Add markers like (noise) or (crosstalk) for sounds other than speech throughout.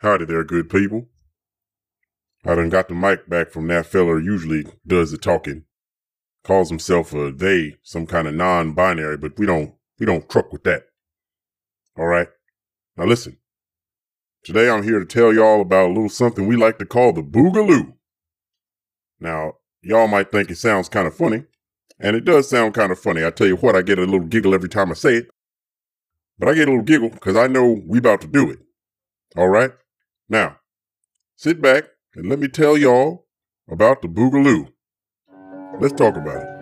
Howdy there, good people. I done got the mic back from that feller usually does the talking. Calls himself a they, some kind of non-binary, but we don't, we don't truck with that. Alright? Now listen. Today I'm here to tell y'all about a little something we like to call the Boogaloo. Now, y'all might think it sounds kind of funny, and it does sound kind of funny. I tell you what, I get a little giggle every time I say it. But I get a little giggle because I know we about to do it. Alright? Now, sit back and let me tell y'all about the Boogaloo. Let's talk about it.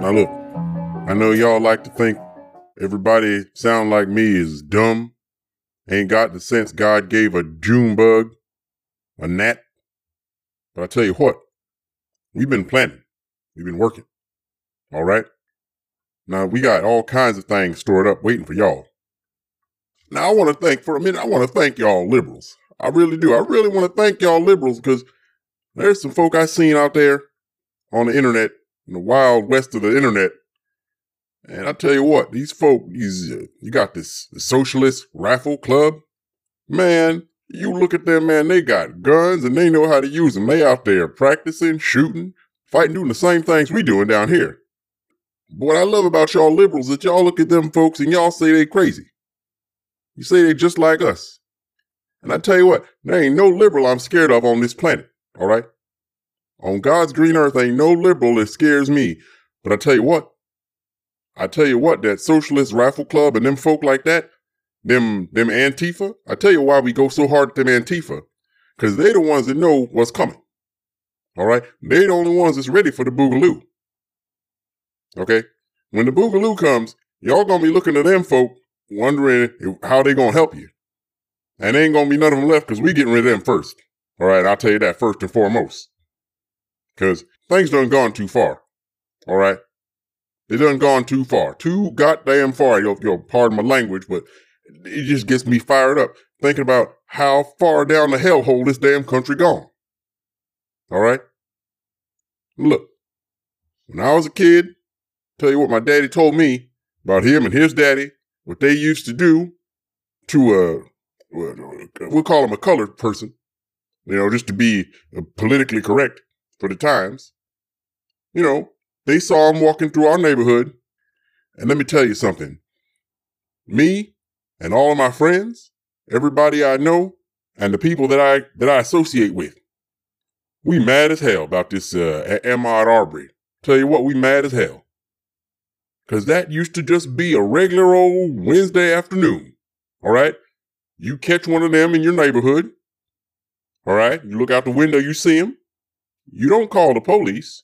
Now look, I know y'all like to think everybody sound like me is dumb, ain't got the sense God gave a June bug, a gnat. But I tell you what, we've been planning, we've been working. All right? Now we got all kinds of things stored up waiting for y'all. Now I want to thank for a minute, I want to thank y'all liberals. I really do. I really want to thank y'all liberals because there's some folk I seen out there on the internet, in the wild west of the internet. And I tell you what, these folk, these, uh, you got this socialist rifle club. Man, you look at them, man, they got guns and they know how to use them. They out there practicing, shooting, fighting, doing the same things we doing down here. But what I love about y'all liberals is that y'all look at them folks and y'all say they crazy. You say they just like us. And I tell you what, there ain't no liberal I'm scared of on this planet. All right. On God's green earth, ain't no liberal that scares me. But I tell you what, I tell you what, that socialist rifle club and them folk like that, them, them Antifa, I tell you why we go so hard at them Antifa. Cause they the ones that know what's coming. All right. They the only ones that's ready for the boogaloo. Okay. When the boogaloo comes, y'all gonna be looking at them folk wondering how they gonna help you. And ain't gonna be none of them left because we getting rid of them first. All right, I'll tell you that first and foremost. Because things done gone too far. All right. They done gone too far. Too goddamn far. You'll pardon my language, but it just gets me fired up thinking about how far down the hellhole this damn country gone. All right. Look, when I was a kid, tell you what my daddy told me about him and his daddy, what they used to do to a, we'll call him a colored person, you know, just to be uh, politically correct for the times. You know, they saw him walking through our neighborhood. And let me tell you something. Me and all of my friends, everybody I know, and the people that I that I associate with, we mad as hell about this uh, Ahmaud Arbery. Tell you what, we mad as hell. Cause that used to just be a regular old Wednesday afternoon. All right. You catch one of them in your neighborhood. All right. You look out the window, you see him. You don't call the police.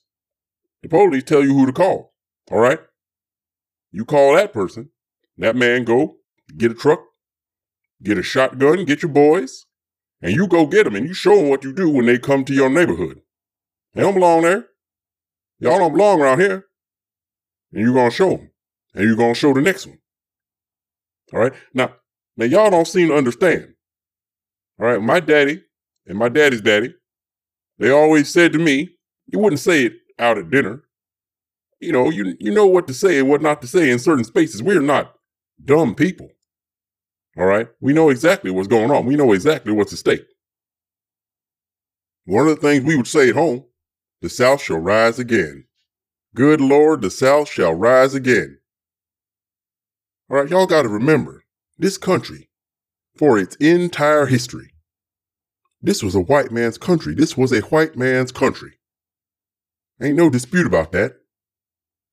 The police tell you who to call. All right. You call that person. That man go get a truck, get a shotgun, get your boys, and you go get them and you show them what you do when they come to your neighborhood. They don't belong there. Y'all don't belong around here and you're gonna show them, and you're gonna show the next one. All right. Now, now y'all don't seem to understand. All right. My daddy and my daddy's daddy, they always said to me, you wouldn't say it out at dinner. You know, you you know what to say and what not to say in certain spaces. We're not dumb people. All right. We know exactly what's going on. We know exactly what's at stake. One of the things we would say at home, the South shall rise again. Good Lord, the South shall rise again. All right, y'all got to remember this country, for its entire history, this was a white man's country. This was a white man's country. Ain't no dispute about that.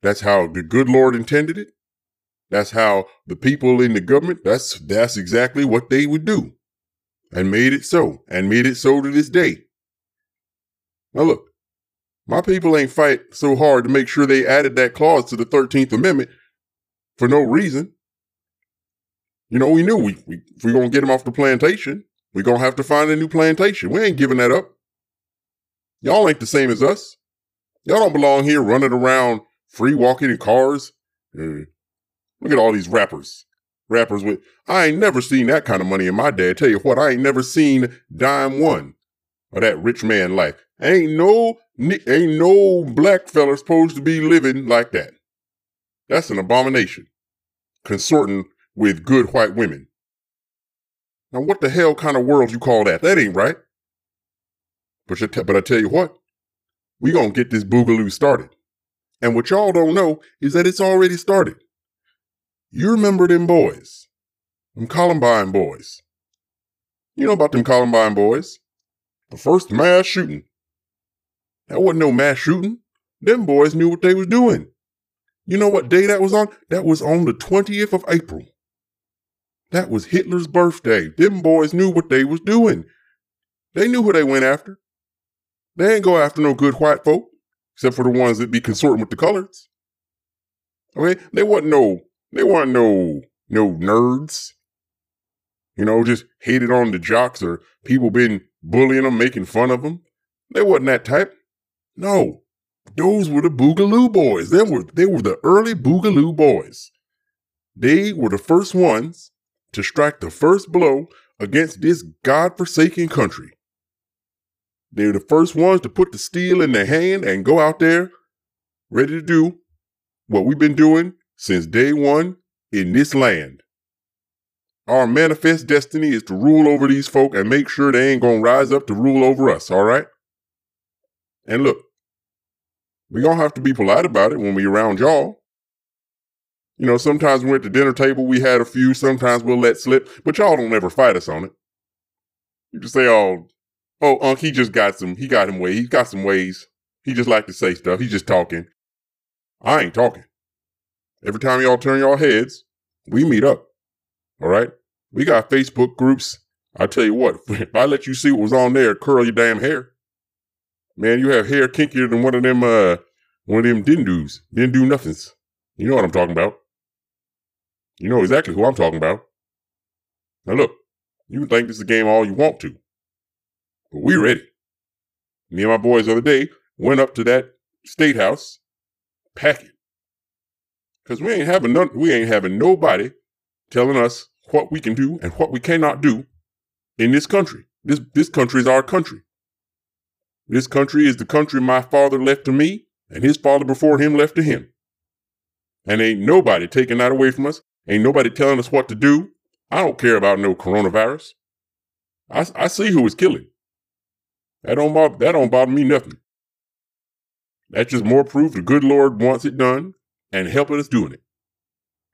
That's how the good Lord intended it. That's how the people in the government, that's, that's exactly what they would do. And made it so, and made it so to this day. Now look, my people ain't fight so hard to make sure they added that clause to the 13th Amendment for no reason. You know, we knew we, we if we're going to get them off the plantation, we're going to have to find a new plantation. We ain't giving that up. Y'all ain't the same as us. Y'all don't belong here running around free walking in cars. Mm. Look at all these rappers. Rappers with, I ain't never seen that kind of money in my day. tell you what, I ain't never seen dime one of that rich man life. Ain't no ain't no black fella supposed to be living like that. That's an abomination. Consorting with good white women. Now, what the hell kind of world you call that? That ain't right. But, but I tell you what, we gonna get this boogaloo started. And what y'all don't know is that it's already started. You remember them boys, them Columbine boys. You know about them Columbine boys. The first mass shooting. That wasn't no mass shooting. Them boys knew what they was doing. You know what day that was on? That was on the 20th of April. That was Hitler's birthday. Them boys knew what they was doing. They knew who they went after. They ain't go after no good white folk, except for the ones that be consorting with the colors. Okay? They wasn't no, they weren't no, no nerds. You know, just hated on the jocks or people been bullying them, making fun of them. They wasn't that type. No. Those were the Boogaloo boys. They were, they were the early Boogaloo boys. They were the first ones to strike the first blow against this God-forsaken country. They were the first ones to put the steel in their hand and go out there ready to do what we've been doing since day one in this land. Our manifest destiny is to rule over these folk and make sure they ain't gonna rise up to rule over us, all right? And look, we gonna have to be polite about it when we around y'all. You know, sometimes we're at the dinner table, we had a few, sometimes we'll let slip, but y'all don't ever fight us on it. You just say, oh, oh, Unc, he just got some, he got him way, he got some ways. He just like to say stuff. He's just talking. I ain't talking. Every time y'all turn y'all heads, we meet up. All right? We got Facebook groups. I tell you what, (laughs) if I let you see what was on there, curl your damn hair. Man, you have hair kinkier than one of them, uh, one of them didn't do's. Didn't do nothings. You know what I'm talking about. You know exactly who I'm talking about. Now look, you can think this is a game all you want to, but we ready. Me and my boys the other day went up to that state house, packing, cause we ain't having none, we ain't having nobody telling us what we can do and what we cannot do in this country. This this country is our country. This country is the country my father left to me, and his father before him left to him. And ain't nobody taking that away from us. Ain't nobody telling us what to do. I don't care about no coronavirus. I, I see who is killing. That don't bother, that don't bother me nothing. That's just more proof the good Lord wants it done and helping us doing it.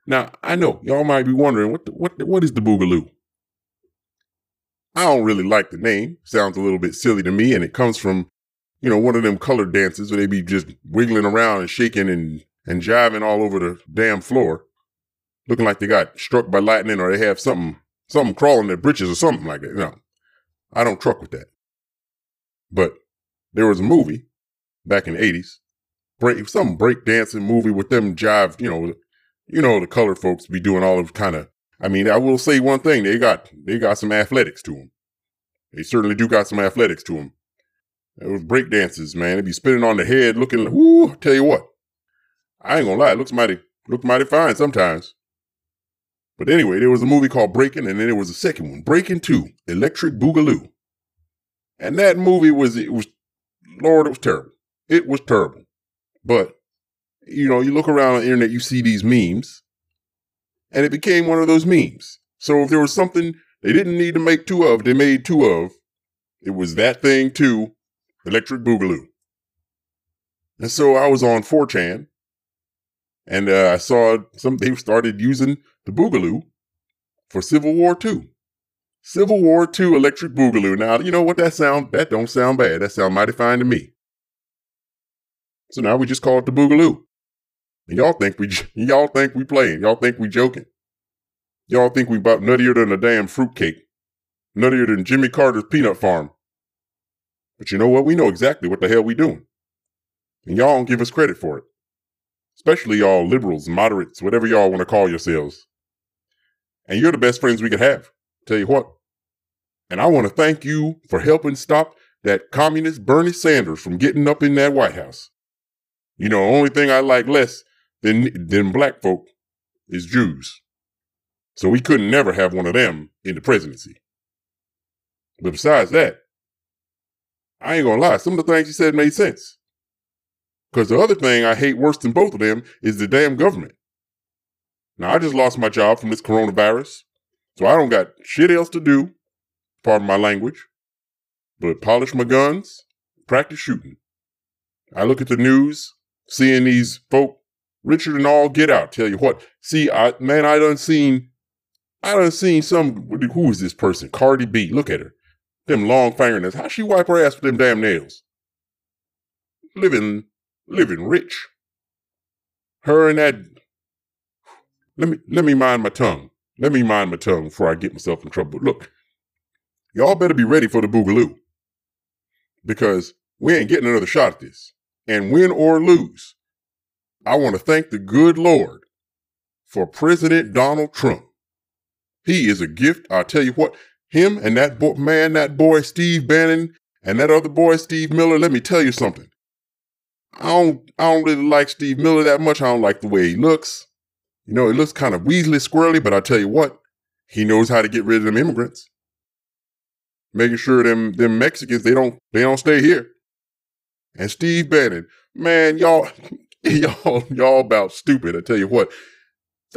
Now, I know y'all might be wondering what the, what the, what is the Boogaloo? I don't really like the name. Sounds a little bit silly to me, and it comes from, you know, one of them colored dances where they be just wiggling around and shaking and and jiving all over the damn floor looking like they got struck by lightning or they have something, something crawling their britches or something like that. No, I don't truck with that. But there was a movie back in the 80s, break, some break dancing movie with them jive, you know, you know, the colored folks be doing all of kind of, I mean, I will say one thing. They got, they got some athletics to them. They certainly do got some athletics to them. It was break dances, man. They be spinning on the head looking, whoo, tell you what. I ain't gonna lie, it looks mighty, look mighty fine sometimes. But anyway, there was a movie called Breakin', and then there was a second one, Breakin' Two, Electric Boogaloo. And that movie was, it was, Lord, it was terrible. It was terrible. But, you know, you look around on the internet, you see these memes, and it became one of those memes. So if there was something they didn't need to make two of, they made two of, it was that thing too, Electric Boogaloo. And so I was on 4chan, and uh, I saw some, they started using the Boogaloo for Civil War II. Civil War II Electric Boogaloo. Now, you know what that sound? That don't sound bad. That sound mighty fine to me. So now we just call it the Boogaloo. And y'all think we y'all think we playing. Y'all think we joking. Y'all think we about nuttier than a damn fruitcake. Nuttier than Jimmy Carter's peanut farm. But you know what? We know exactly what the hell we doing. And y'all don't give us credit for it. Especially y'all liberals, moderates, whatever y'all want to call yourselves. And you're the best friends we could have. Tell you what. And I want to thank you for helping stop that communist Bernie Sanders from getting up in that White House. You know, the only thing I like less than, than black folk is Jews. So we couldn't never have one of them in the presidency. But besides that, I ain't gonna lie, some of the things he said made sense. Because the other thing I hate worse than both of them is the damn government. Now, I just lost my job from this coronavirus, so I don't got shit else to do, pardon my language, but polish my guns, practice shooting. I look at the news, seeing these folk richer and all get out. Tell you what, see, I man, I done seen, I done seen some. Who is this person? Cardi B. Look at her, them long fingernails. How she wipe her ass with them damn nails? Living, living rich. Her and that let me let me mind my tongue. Let me mind my tongue before I get myself in trouble. Look, y'all better be ready for the boogaloo. Because we ain't getting another shot at this. And win or lose, I want to thank the good Lord for President Donald Trump. He is a gift. I'll tell you what, him and that bo- man, that boy Steve Bannon, and that other boy Steve Miller, let me tell you something. I don't I don't really like Steve Miller that much. I don't like the way he looks. You know, it looks kind of weaselly squirrely, but I tell you what, he knows how to get rid of them immigrants. Making sure them them Mexicans they don't they don't stay here. And Steve Bannon, man, y'all (laughs) y'all y'all about stupid. I tell you what,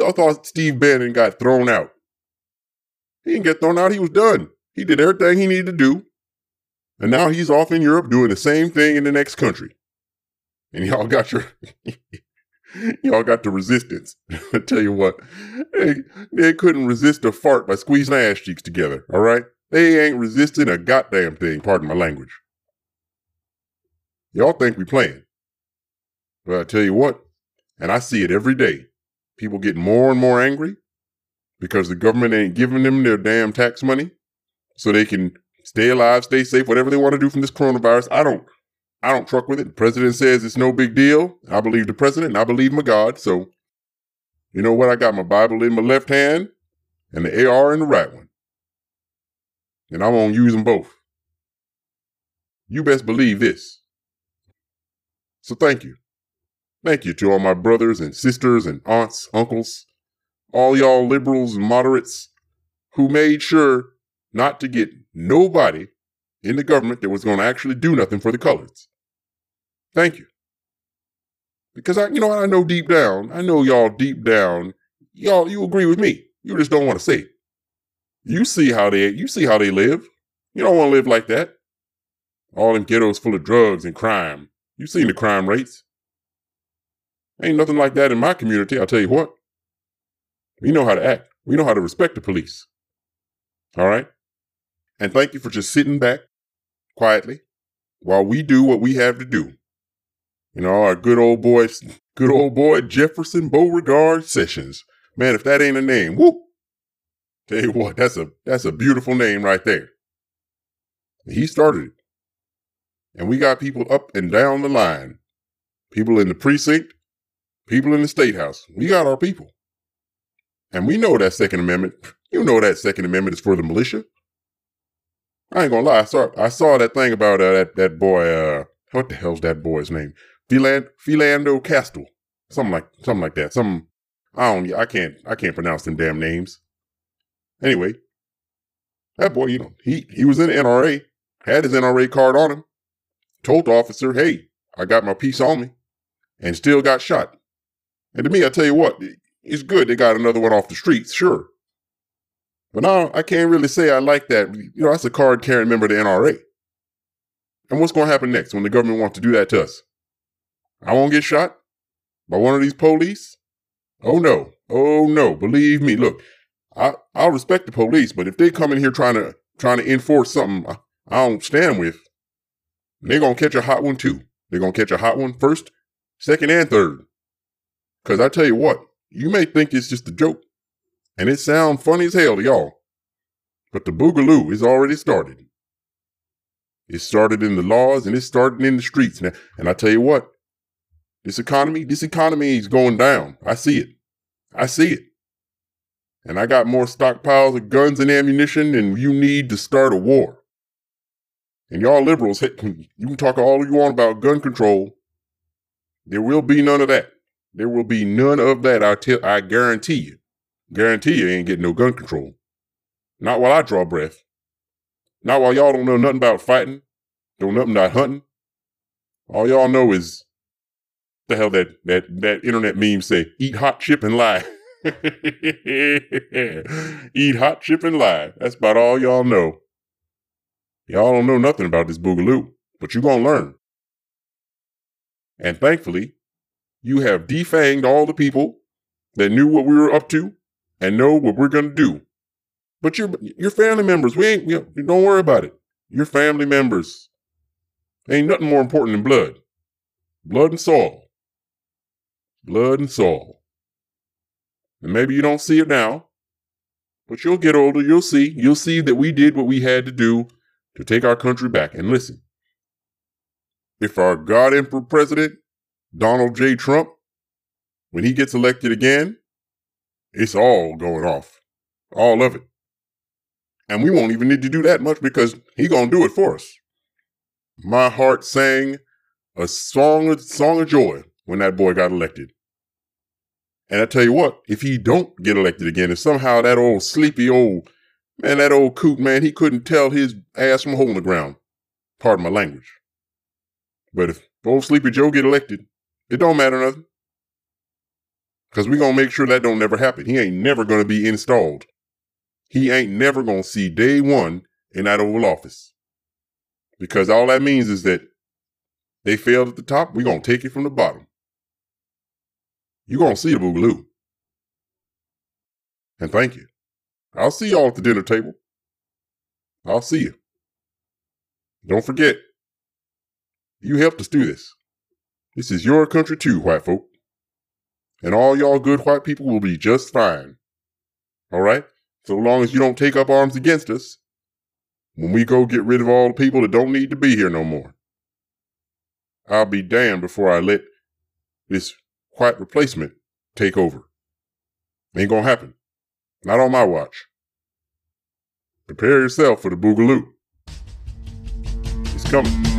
I thought Steve Bannon got thrown out. He didn't get thrown out. He was done. He did everything he needed to do, and now he's off in Europe doing the same thing in the next country. And y'all got your (laughs) Y'all got the resistance. (laughs) I tell you what, they, they couldn't resist a fart by squeezing ass cheeks together, all right? They ain't resisting a goddamn thing, pardon my language. Y'all think we playing. But I tell you what, and I see it every day. People get more and more angry because the government ain't giving them their damn tax money so they can stay alive, stay safe, whatever they want to do from this coronavirus. I don't I don't truck with it. The president says it's no big deal. I believe the president and I believe my God. So, you know what? I got my Bible in my left hand and the AR in the right one. And I'm to use them both. You best believe this. So thank you. Thank you to all my brothers and sisters and aunts, uncles, all y'all liberals and moderates who made sure not to get nobody in the government that was going to actually do nothing for the coloreds. Thank you. Because I, you know, I know deep down, I know y'all deep down, y'all, you agree with me. You just don't want to say it. You see how they, you see how they live. You don't want to live like that. All them ghettos full of drugs and crime. You seen the crime rates. Ain't nothing like that in my community, I'll tell you what. We know how to act. We know how to respect the police. All right? And thank you for just sitting back quietly while we do what we have to do you know, our good old boy, (laughs) good old boy Jefferson Beauregard Sessions. Man, if that ain't a name, whoop. Tell you what, that's a that's a beautiful name right there. He started it. And we got people up and down the line. People in the precinct, people in the state house. We got our people. And we know that Second Amendment, you know that Second Amendment is for the militia. I ain't gonna lie, I saw I saw that thing about uh, that that boy, uh, what the hell's that boy's name? Philand- Philando Castile, something like something like that. Some I don't I can't I can't pronounce them damn names. Anyway, that boy, you know, he he was in the NRA, had his NRA card on him, told the officer, "Hey, I got my piece on me," and still got shot. And to me, I tell you what, it's good they got another one off the streets, sure. But now I can't really say I like that. You know, that's a card carrying member of the NRA. And what's going to happen next when the government wants to do that to us? I won't get shot by one of these police? Oh no. Oh no. Believe me. Look, I, I'll respect the police, but if they come in here trying to trying to enforce something I, I don't stand with, they're gonna catch a hot one too. They're gonna catch a hot one first, second, and third. Cause I tell you what, you may think it's just a joke, and it sounds funny as hell to y'all. But the boogaloo is already started. It started in the laws and it started in the streets now. And I tell you what, this economy, this economy is going down. I see it. I see it. And I got more stockpiles of guns and ammunition than you need to start a war. And y'all liberals, (laughs) you can talk all you want about gun control. There will be none of that. There will be none of that. I tell, I guarantee you. Guarantee you ain't getting no gun control. Not while I draw breath. Not while y'all don't know nothing about fighting. Don't nothing about hunting. All y'all know is the hell that that that internet meme say, eat hot chip and lie. (laughs) Eat hot chip and lie. That's about all y'all know. Y'all don't know nothing about this boogaloo, but you gonna learn. And thankfully, you have defanged all the people that knew what we were up to and know what we're gonna do. But your your family members, we ain't. We, don't worry about it. Your family members. Ain't nothing more important than blood. Blood and soil. Blood and soil. And maybe you don't see it now, but you'll get older. You'll see. You'll see that we did what we had to do to take our country back. And listen, if our God Emperor President, Donald J. Trump, when he gets elected again, it's all going off. All of it. And we won't even need to do that much because he gonna do it for us. My heart sang a song, a song of joy when that boy got elected. And I tell you what, if he don't get elected again, if somehow that old sleepy old man, that old coot man, he couldn't tell his ass from a hole in the ground. Pardon my language. But if old sleepy Joe get elected, it don't matter nothing. Cause we gonna make sure that don't never happen. He ain't never gonna be installed. He ain't never gonna see day one in that Oval Office. Because all that means is that they failed at the top, we gonna take it from the bottom. you gonna see the boogaloo. And thank you. I'll see y'all at the dinner table. I'll see you. Don't forget, you helped us do this. This is your country too, white folk. And all y'all good white people will be just fine. All right? So long as you don't take up arms against us when we go get rid of all the people that don't need to be here no more. I'll be damned before I let this white replacement take over. Ain't gonna happen. Not on my watch. Prepare yourself for the boogaloo. It's coming.